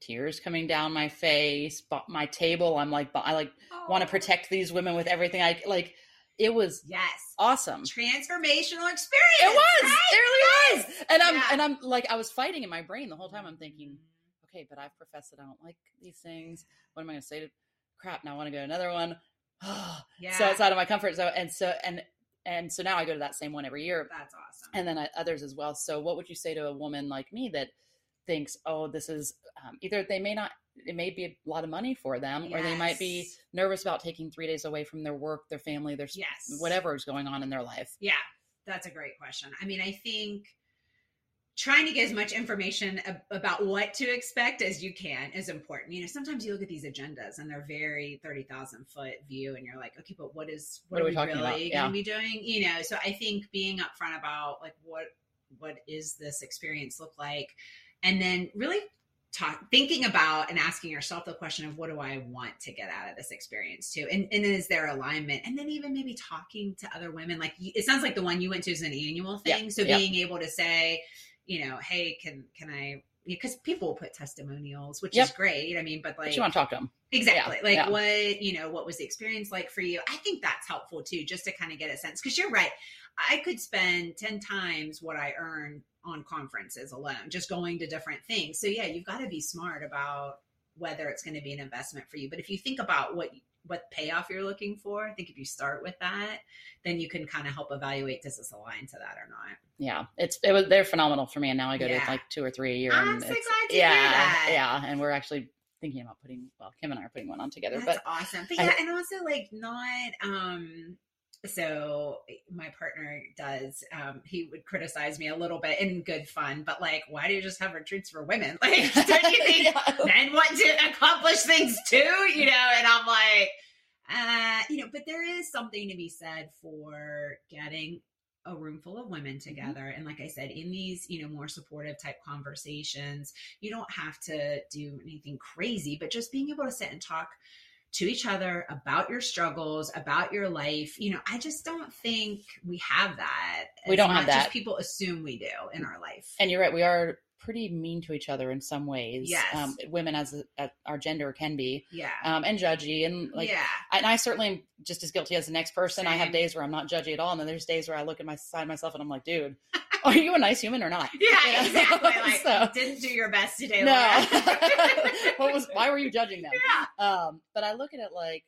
tears coming down my face my table i'm like i like oh. want to protect these women with everything i like it was yes awesome transformational experience. It was. Right? It really was. And I'm yeah. and I'm like I was fighting in my brain the whole time. I'm thinking, okay, but I've professed that I don't like these things. What am I going to say to? Crap! Now I want to go to another one. yeah. So it's out of my comfort zone, and so and and so now I go to that same one every year. That's awesome. And then I, others as well. So what would you say to a woman like me that thinks, oh, this is um, either they may not it may be a lot of money for them yes. or they might be nervous about taking three days away from their work their family their yes. whatever is going on in their life yeah that's a great question i mean i think trying to get as much information ab- about what to expect as you can is important. You know sometimes you look at these agendas and they're very 30000 foot view and you're like okay but what is what, what are, we, we really yeah. going to be doing? You know so i think being upfront about like what what is this experience look like? And then really talk, thinking about and asking yourself the question of what do I want to get out of this experience too, and and is there alignment, and then even maybe talking to other women. Like it sounds like the one you went to is an annual thing, so being able to say, you know, hey, can can I because people put testimonials, which yep. is great. I mean, but like but you want to talk to them exactly. Yeah. Like yeah. what you know, what was the experience like for you? I think that's helpful too, just to kind of get a sense. Because you're right, I could spend ten times what I earn on conferences alone, just going to different things. So yeah, you've got to be smart about whether it's going to be an investment for you. But if you think about what what payoff you're looking for, I think if you start with that, then you can kind of help evaluate does this align to that or not. Yeah, it's it was they're phenomenal for me, and now I go yeah. to like two or three a year. I'm so glad to yeah, hear that. Yeah, and we're actually thinking about putting well, Kim and I are putting one on together. That's but awesome. But yeah, and also like not um so my partner does um he would criticize me a little bit in good fun but like why do you just have retreats for women like don't you think yeah. men want to accomplish things too you know and i'm like uh you know but there is something to be said for getting a room full of women mm-hmm. together mm-hmm. and like i said in these you know more supportive type conversations you don't have to do anything crazy but just being able to sit and talk to each other about your struggles, about your life. You know, I just don't think we have that. We don't have that. people assume we do in our life. And you're right. We are pretty mean to each other in some ways. Yes. Um, women as, as, our gender can be. Yeah. Um, and judgy and like, yeah. and I certainly am just as guilty as the next person. Same. I have days where I'm not judgy at all. And then there's days where I look at my side myself and I'm like, dude, are you a nice human or not? Yeah, you know? exactly. Like, so, didn't do your best today. No. what was? Why were you judging them? Yeah. Um, but I look at it like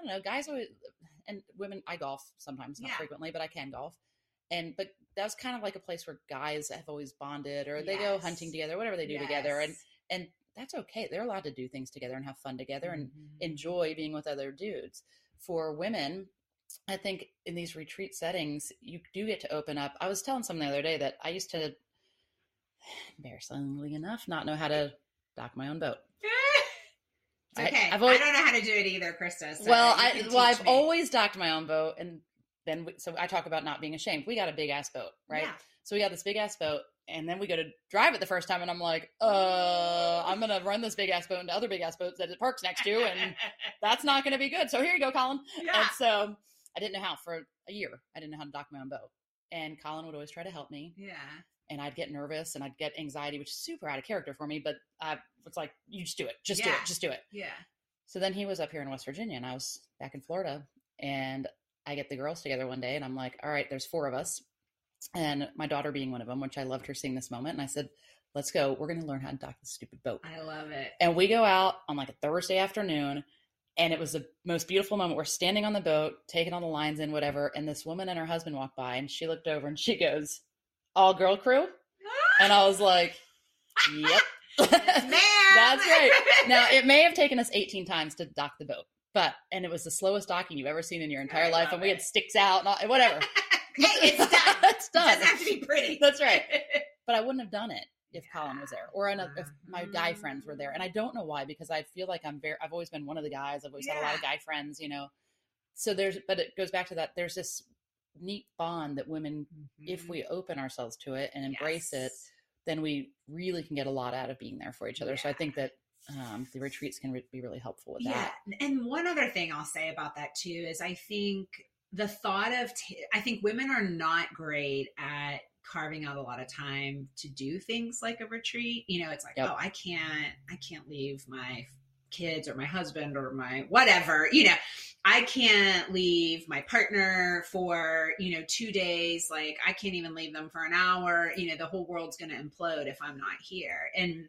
I don't know, guys always and women. I golf sometimes, not yeah. frequently, but I can golf. And but that's kind of like a place where guys have always bonded, or they yes. go hunting together, whatever they do yes. together, and and that's okay. They're allowed to do things together and have fun together mm-hmm. and enjoy being with other dudes. For women, I think in these retreat settings, you do get to open up. I was telling someone the other day that I used to, embarrassingly enough, not know how to dock my own boat. Okay. I, have always, I don't know how to do it either, Krista. So well, I well I've me. always docked my own boat, and then we, so I talk about not being ashamed. We got a big ass boat, right? Yeah. So we got this big ass boat, And then we go to drive it the first time, and I'm like, uh, I'm gonna run this big ass boat into other big ass boats that it parks next to, and that's not gonna be good. So here you go, Colin. yeah. And so I didn't know how for a year. I didn't know how to dock my own boat. And Colin would always try to help me, yeah. and I'd get nervous and I'd get anxiety, which is super out of character for me. But I was like, "You just do it, just do it, just do it." Yeah. So then he was up here in West Virginia, and I was back in Florida, and I get the girls together one day, and I'm like, "All right, there's four of us, and my daughter being one of them, which I loved her seeing this moment." And I said, "Let's go. We're going to learn how to dock this stupid boat." I love it. And we go out on like a Thursday afternoon, and it was the most beautiful moment. We're standing on the boat, taking all the lines in, whatever. And this woman and her husband walked by, and she looked over and she goes, "All girl crew," and I was like, "Yep." That's right. Now, it may have taken us 18 times to dock the boat, but, and it was the slowest docking you've ever seen in your entire I life. And we it. had sticks out and all, whatever. hey, it's done. it's It done. doesn't have to be pretty. That's right. But I wouldn't have done it if Colin was there or another, if my guy friends were there. And I don't know why, because I feel like I'm very, I've always been one of the guys. I've always had a lot of guy friends, you know. So there's, but it goes back to that. There's this neat bond that women, if we open ourselves to it and embrace it, Mm-hmm. Then we really can get a lot out of being there for each other. So I think that um, the retreats can re- be really helpful with that. Yeah. And one other thing I'll say about that too is I think the thought of, t- I think women are not great at carving out a lot of time to do things like a retreat. You know, it's like, Yep. oh, I can't, I can't leave my kids or my husband or my whatever, you know, I can't leave my partner for, you know, two days. Like I can't even leave them for an hour. You know, the whole world's going to implode if I'm not here. And,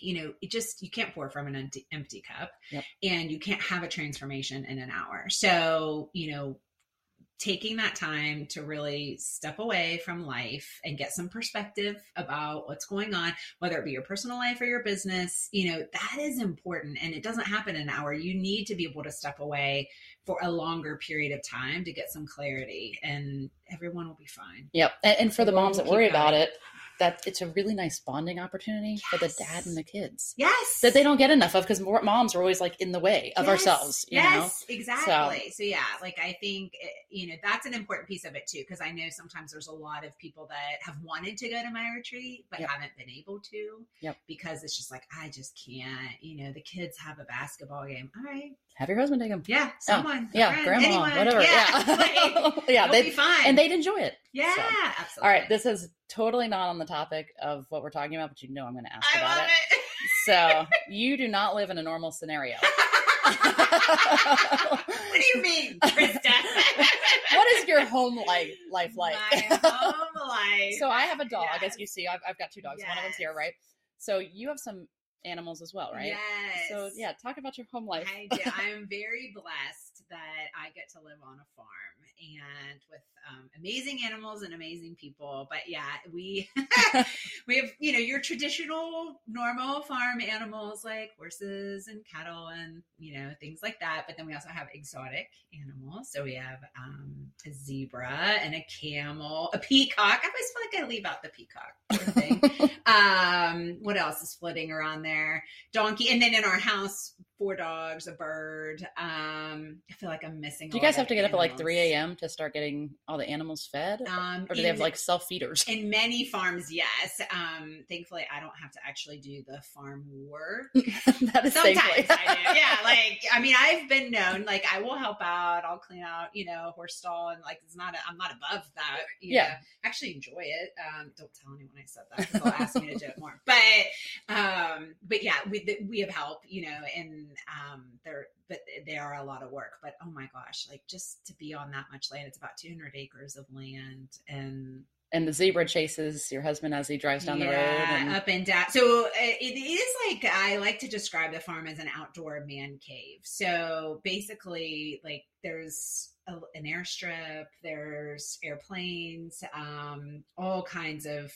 you know, it just, you can't pour from an empty, empty cup Yep. and you can't have a transformation in an hour. So, you know, taking that time to really step away from life and get some perspective about what's going on, whether it be your personal life or your business, you know, that is important. And it doesn't happen in an hour. You need to be able to step away for a longer period of time to get some clarity and everyone will be fine. Yep. And, and for the moms that worry about it, that it's a really nice bonding opportunity for the dad and the kids Yes. that they don't get enough of because moms are always like in the way of Yes, ourselves, you know? yes, exactly. So, yeah, like I think eh, you know that's an important piece of it too, because I know sometimes there's a lot of people that have wanted to go to my retreat but Yep. haven't been able to. Yep. Because it's just like I just can't. You know, the kids have a basketball game. All right. Have your husband take them. Yeah. Someone. Oh, a Yeah, friend, grandma, anyone. whatever. Yeah. Yeah. like, yeah. you'll They, be fine. and they'd enjoy it. Yeah. so. Absolutely. All right. This is totally not on the topic of what we're talking about, but you know I'm going to ask I about love it. it. So you do not live in a normal scenario. what do you mean, Krista? what is your home life life like? My home life. so I have a dog, Yes. as you see. I've, I've got two dogs. One of them's here, right? So you have some animals as well, right? Yes. So yeah, talk about your home life. I, do. I am very blessed that I get to live on a farm and with um, amazing animals and amazing people. But yeah, we we have you know your traditional normal farm animals like horses and cattle and you know things like that. But then we also have exotic animals. So we have um, a zebra and a camel, a peacock. I always feel like I leave out the peacock. Thing. um, what else is floating around there? Donkey, and then in our house, four dogs, a bird. Um, I feel like I'm missing. do you guys have to get up at like 3 a.m. to start getting all the animals fed? Um, or do they have like self feeders? in many farms, yes. Um, thankfully, I don't have to actually do the farm work. that is Sometimes. I do. Yeah, like I mean, I've been known. Like I will help out. I'll clean out, you know, horse stall, and like it's not. A, I'm not above that. You Yeah. know. I actually enjoy it. Um, don't tell anyone I said that because they'll ask me to do it more. But um, but yeah, we we have help, you know, and um, there but they are a lot of work. But oh my gosh, like just to be on that much land, it's about 200 acres of land, and and the zebra chases your husband as he drives down the road. yeah, And, up and down. So uh, it is like I like to describe the farm as an outdoor man cave. So basically, like there's a, an airstrip, there's airplanes, um, all kinds of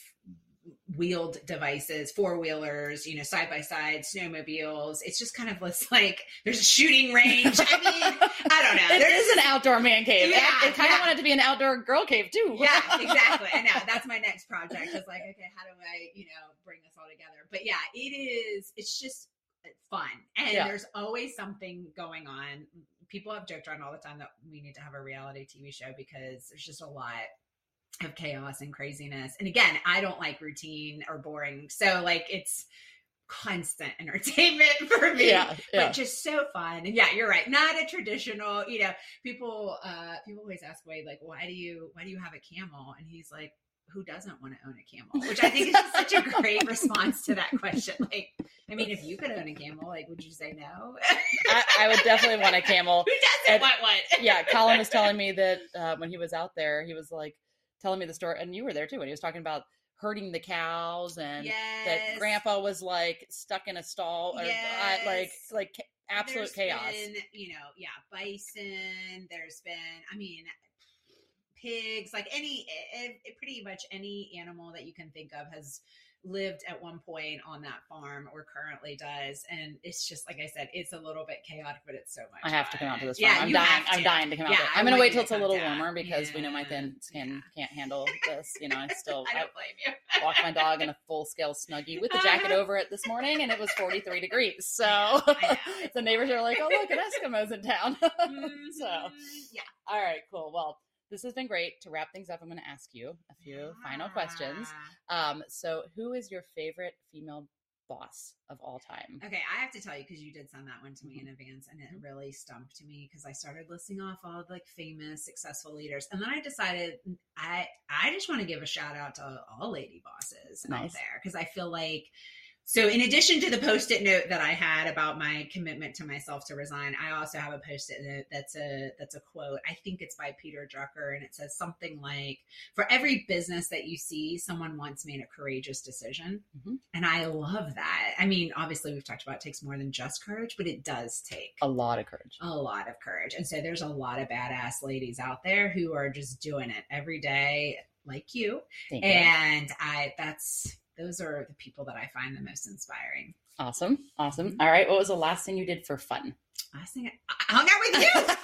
wheeled devices, four wheelers, you know, side by side, snowmobiles. It's just kind of this like there's a shooting range. I mean, I don't know. it There's is an outdoor man cave. Yeah, it kind of yeah. wanted to be an outdoor girl cave too. yeah, exactly. I know that's my next project. Is like, okay, how do I, you know, bring this all together? But yeah, it is. It's just uh, fun, and Yeah. there's always something going on. People have joked around all the time that we need to have a reality TV show because there's just a lot of chaos and craziness. And again, I don't like routine or boring. So like it's constant entertainment for me. Yeah, yeah. But just so fun. And yeah, you're right. Not a traditional, you know, people uh people always ask Wade, like, why do you why do you have a camel? And he's like, who doesn't want to own a camel? Which I think is just such a great response to that question. Like, I mean, if you could own a camel, like, would you say no? I, I would definitely want a camel. who doesn't And- want one? yeah, Colin was telling me that uh, when he was out there, he was like telling me the story, and you were there too. When he was talking about herding the cows, and yes. that Grandpa was like stuck in a stall, or uh, like like absolute There's chaos. Been, you know, yeah, bison. There's been, I mean, pigs. Like any, eh, eh, pretty much any animal that you can think of has lived at one point on that farm or currently does and it's just like i said it's a little bit chaotic but it's so much I have to come out to this yeah farm. I'm dying. I'm dying to come out. Yeah, there. I'm gonna wait till it's a little down. warmer because we know my thin skin can't handle this. You know, I still i don't blame you walked my dog in a full scale snuggie with the jacket over it this morning, and it was 43 degrees. So the neighbors are like, "Oh, look, an Eskimos in town." so, Mhm. yeah all right, cool. Well, this has been great. To wrap things up, I'm going to ask you a few final questions. Um, so, who is your favorite female boss of all time? Okay, I have to tell you because you did send that one to me Mm-hmm. in advance, and it really stumped me because I started listing off all the like famous, successful leaders, and then I decided mm, I I just want to give a shout out to all lady bosses out Nice. there because I feel like. So, in addition to the post-it note that I had about my commitment to myself to resign, I also have a post-it note that's a that's a quote. I think it's by Peter Drucker, and it says something like, "For every business that you see, someone once made a courageous decision." Mhm. And I love that. I mean, obviously, we've talked about it takes more than just courage, but it does take A lot of courage. a lot of courage. And so there's a lot of badass ladies out there who are just doing it every day, like you. Thank you. And I, that's, those are the people that I find the most inspiring. Awesome. Awesome. Mm-hmm. All right. What was the last thing you did for fun? Last thing, I, hung out with you.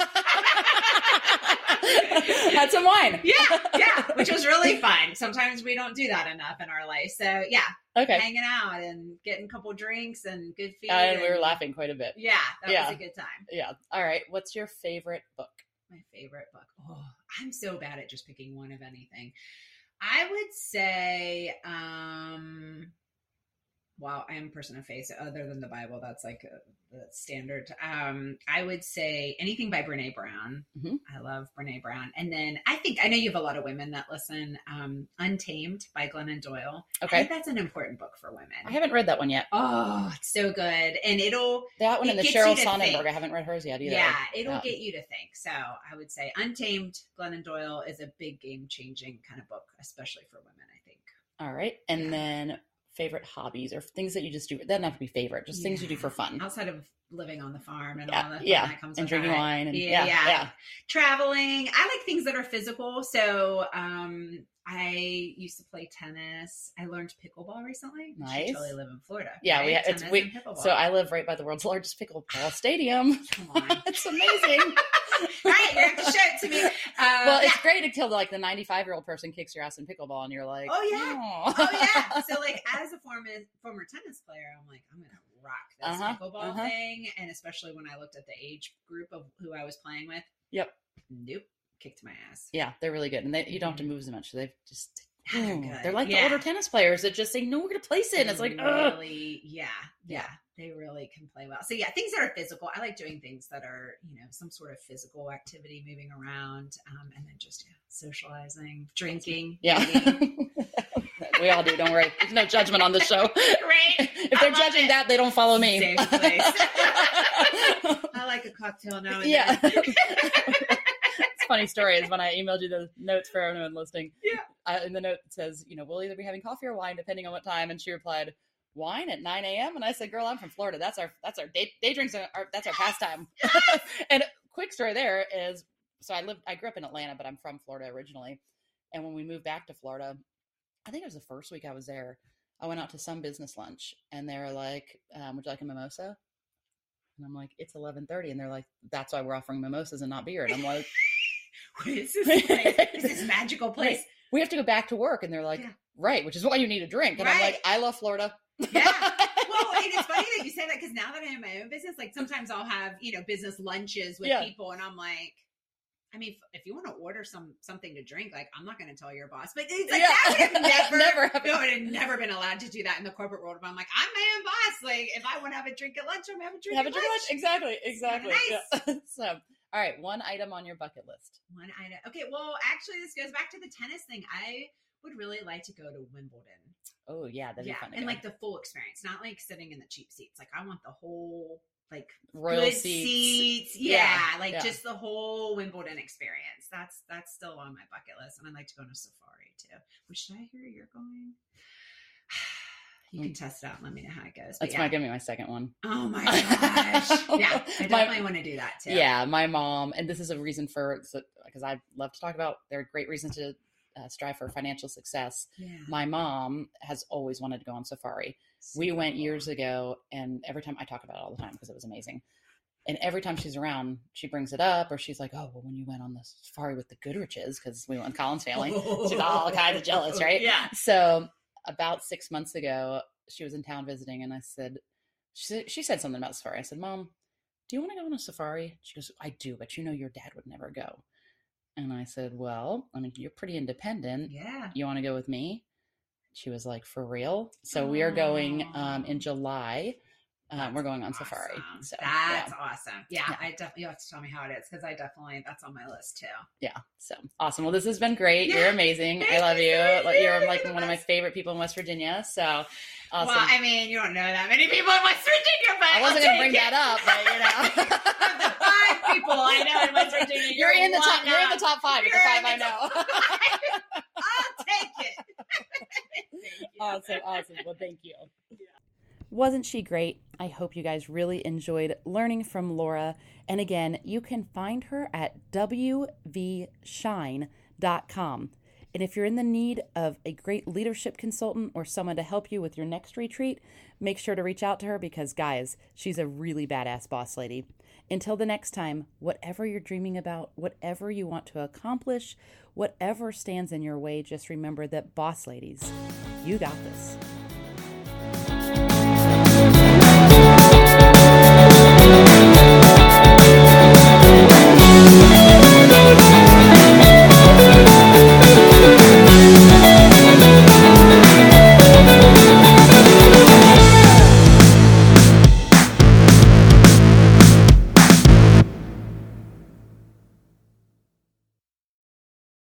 Had some wine. yeah, yeah, which was really fun. Sometimes we don't do that enough in our life. So yeah, Okay. hanging out and getting a couple drinks and good food. Uh, and we were laughing quite a bit. Yeah, that Yeah. was a good time. Yeah. All right. What's your favorite book? My favorite book. Oh, I'm so bad at just picking one of anything. I would say, um, wow, I am a person of faith. So other than the Bible, that's like a, the standard. Um, I would say anything by Brene Brown. Mhm. I love Brene Brown. And then I think I know you have a lot of women that listen. Um, Untamed by Glennon Doyle. I Okay. think that's an important book for women. I haven't read that one yet. Oh, it's so good, and it'll That one It and the Cheryl Sonnenberg. I haven't read hers yet either. yeah, it'll Yeah. get you to think. So I would say Untamed, Glennon Doyle is a big game changing kind of book, especially for women, I think. All right. And Yeah. then favorite hobbies or things that you just do. That doesn't have to be favorite, just things you do for fun. Outside of living on the farm and Yeah, all the yeah. that comes And drinking that. wine and yeah, yeah, yeah. yeah. Traveling. I like things that are physical. So um I used to play tennis. I learned pickleball recently. Nice. totally live in Florida. Yeah, right? we it's we, so I live right by the world's largest pickleball stadium. Come on. it's amazing. right, you have to show it to me. Um, well, yeah. it's great until like the 95 year old person kicks your ass in pickleball and you're like, Oh, yeah. "Oh." oh yeah. So like as a former former tennis player, I'm like, I'm gonna rock this Uh-huh, pickleball uh-huh. thing. And especially when I looked at the age group of who I was playing with. Yep. Nope. Kicked my ass. yeah, they're really good. And they, you don't have to move as much. So they've just, They're they're like the older tennis players that just say, no, we're going to place it. And it's like, really, yeah, yeah, Yeah. They really can play well. So yeah, things that are physical. I like doing things that are, you know, some sort of physical activity, moving around, um, and then just yeah, socializing, drinking. yeah. we all do. Don't worry. There's no judgment on this show. Great. if they're judging it. that, they don't follow me. I like a cocktail now and yeah. then. it's funny story is when I emailed you the notes for everyone listening. Yeah. Uh, in the note says, you know, we'll either be having coffee or wine depending on what time. And she replied, wine at 9 a.m. And I said, girl, I'm from Florida. That's our, that's our day, day drinks. Are, are- that's our pastime. and quick story there is, so I lived, I grew up in Atlanta, but I'm from Florida originally. And when we moved back to Florida, I think it was the first week I was there. I went out to some business lunch and they were like, um, would you like a mimosa? And I'm like, it's 1130. And they're like, that's why we're offering mimosas and not beer. And I'm like, What is this place? Is this magical place? we have to go back to work. And they're like, Yeah. right, which is why you need a drink. And I'm like, I love Florida. Yeah. Well, it's funny that you say that because now that I have my own business, like sometimes I'll have, you know, business lunches with Yeah. people and I'm like, I mean, if you want to order some something to drink, like I'm not going to tell your boss, but it's like yeah. that would have never, never, have, would have never been allowed to do that in the corporate world. But I'm like, I'm my own boss. Like, if I want to have a drink at lunch, I'm have a drink. Have a drink lunch. lunch. Exactly. Exactly. Nice. Yeah. so, all right, one item on your bucket list. One item. Okay. Well, actually, this goes back to the tennis thing. I would really like to go to Wimbledon. Oh yeah, that'd yeah, be fun. and like the full experience, not like sitting in the cheap seats. Like I want the whole like royal seats. seats. Yeah, yeah like yeah. just the whole Wimbledon experience. That's that's still on my bucket list, and I'd like to go on a safari too. Which did I hear you're going? You mm. can test it out and let me know how it goes. But That's yeah. my give me my second one. Oh my gosh. yeah. I definitely my, want to do that too. Yeah. My mom, and this is a reason for because I love to talk about there are great reasons to uh, strive for financial success. Yeah. My mom has always wanted to go on safari. So we went years ago, and every time I talk about it all the time because it was amazing. And every time she's around, she brings it up, or she's like, "Oh, well, when you went on the safari with the Goodriches, because we went with Colin's family, she's all kinds of jealous, right?" Yeah. So about six months ago, she was in town visiting, and I said, she, she said something about safari. I said, "Mom, do you want to go on a safari?" She goes, "I do, but you know your dad would never go." And I said, Well, I mean, you're pretty independent. Yeah. You want to go with me? She was like, For real? So we are going um, in July um, we're going on awesome. safari. So that's yeah. awesome. Yeah, yeah, I definitely you have to tell me how it is because I definitely that's on my list too. Yeah. So awesome. Well, this has been great. Yeah. You're amazing. I love you. You're like one of my favorite people in West Virginia. So awesome. Well, I mean, you don't know that many people in West Virginia, but I wasn't going to bring it. that up, but you know, the five people I know in West Virginia. You're, you're in the top. Up. You're in the top 5 you're the five I know. I'll take it. awesome. Awesome. Well, thank you. Wasn't she great? I hope you guys really enjoyed learning from Laura. And again, you can find her at wvshine.com. And if you're in the need of a great leadership consultant or someone to help you with your next retreat, make sure to reach out to her because, guys, she's a really badass boss lady. Until the next time, whatever you're dreaming about, whatever you want to accomplish, whatever stands in your way, just remember that, boss ladies, you got this.